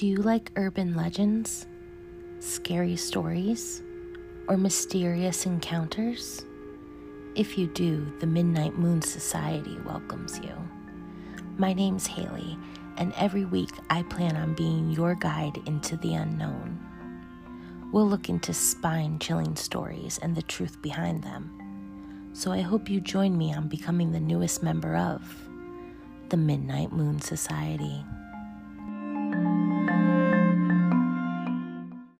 Do you like urban legends, scary stories, or mysterious encounters? If you do, the Midnight Moon Society welcomes you. My name's Haley, and every week I plan on being your guide into the unknown. We'll look into spine chilling stories and the truth behind them. So I hope you join me on becoming the newest member of the Midnight Moon Society.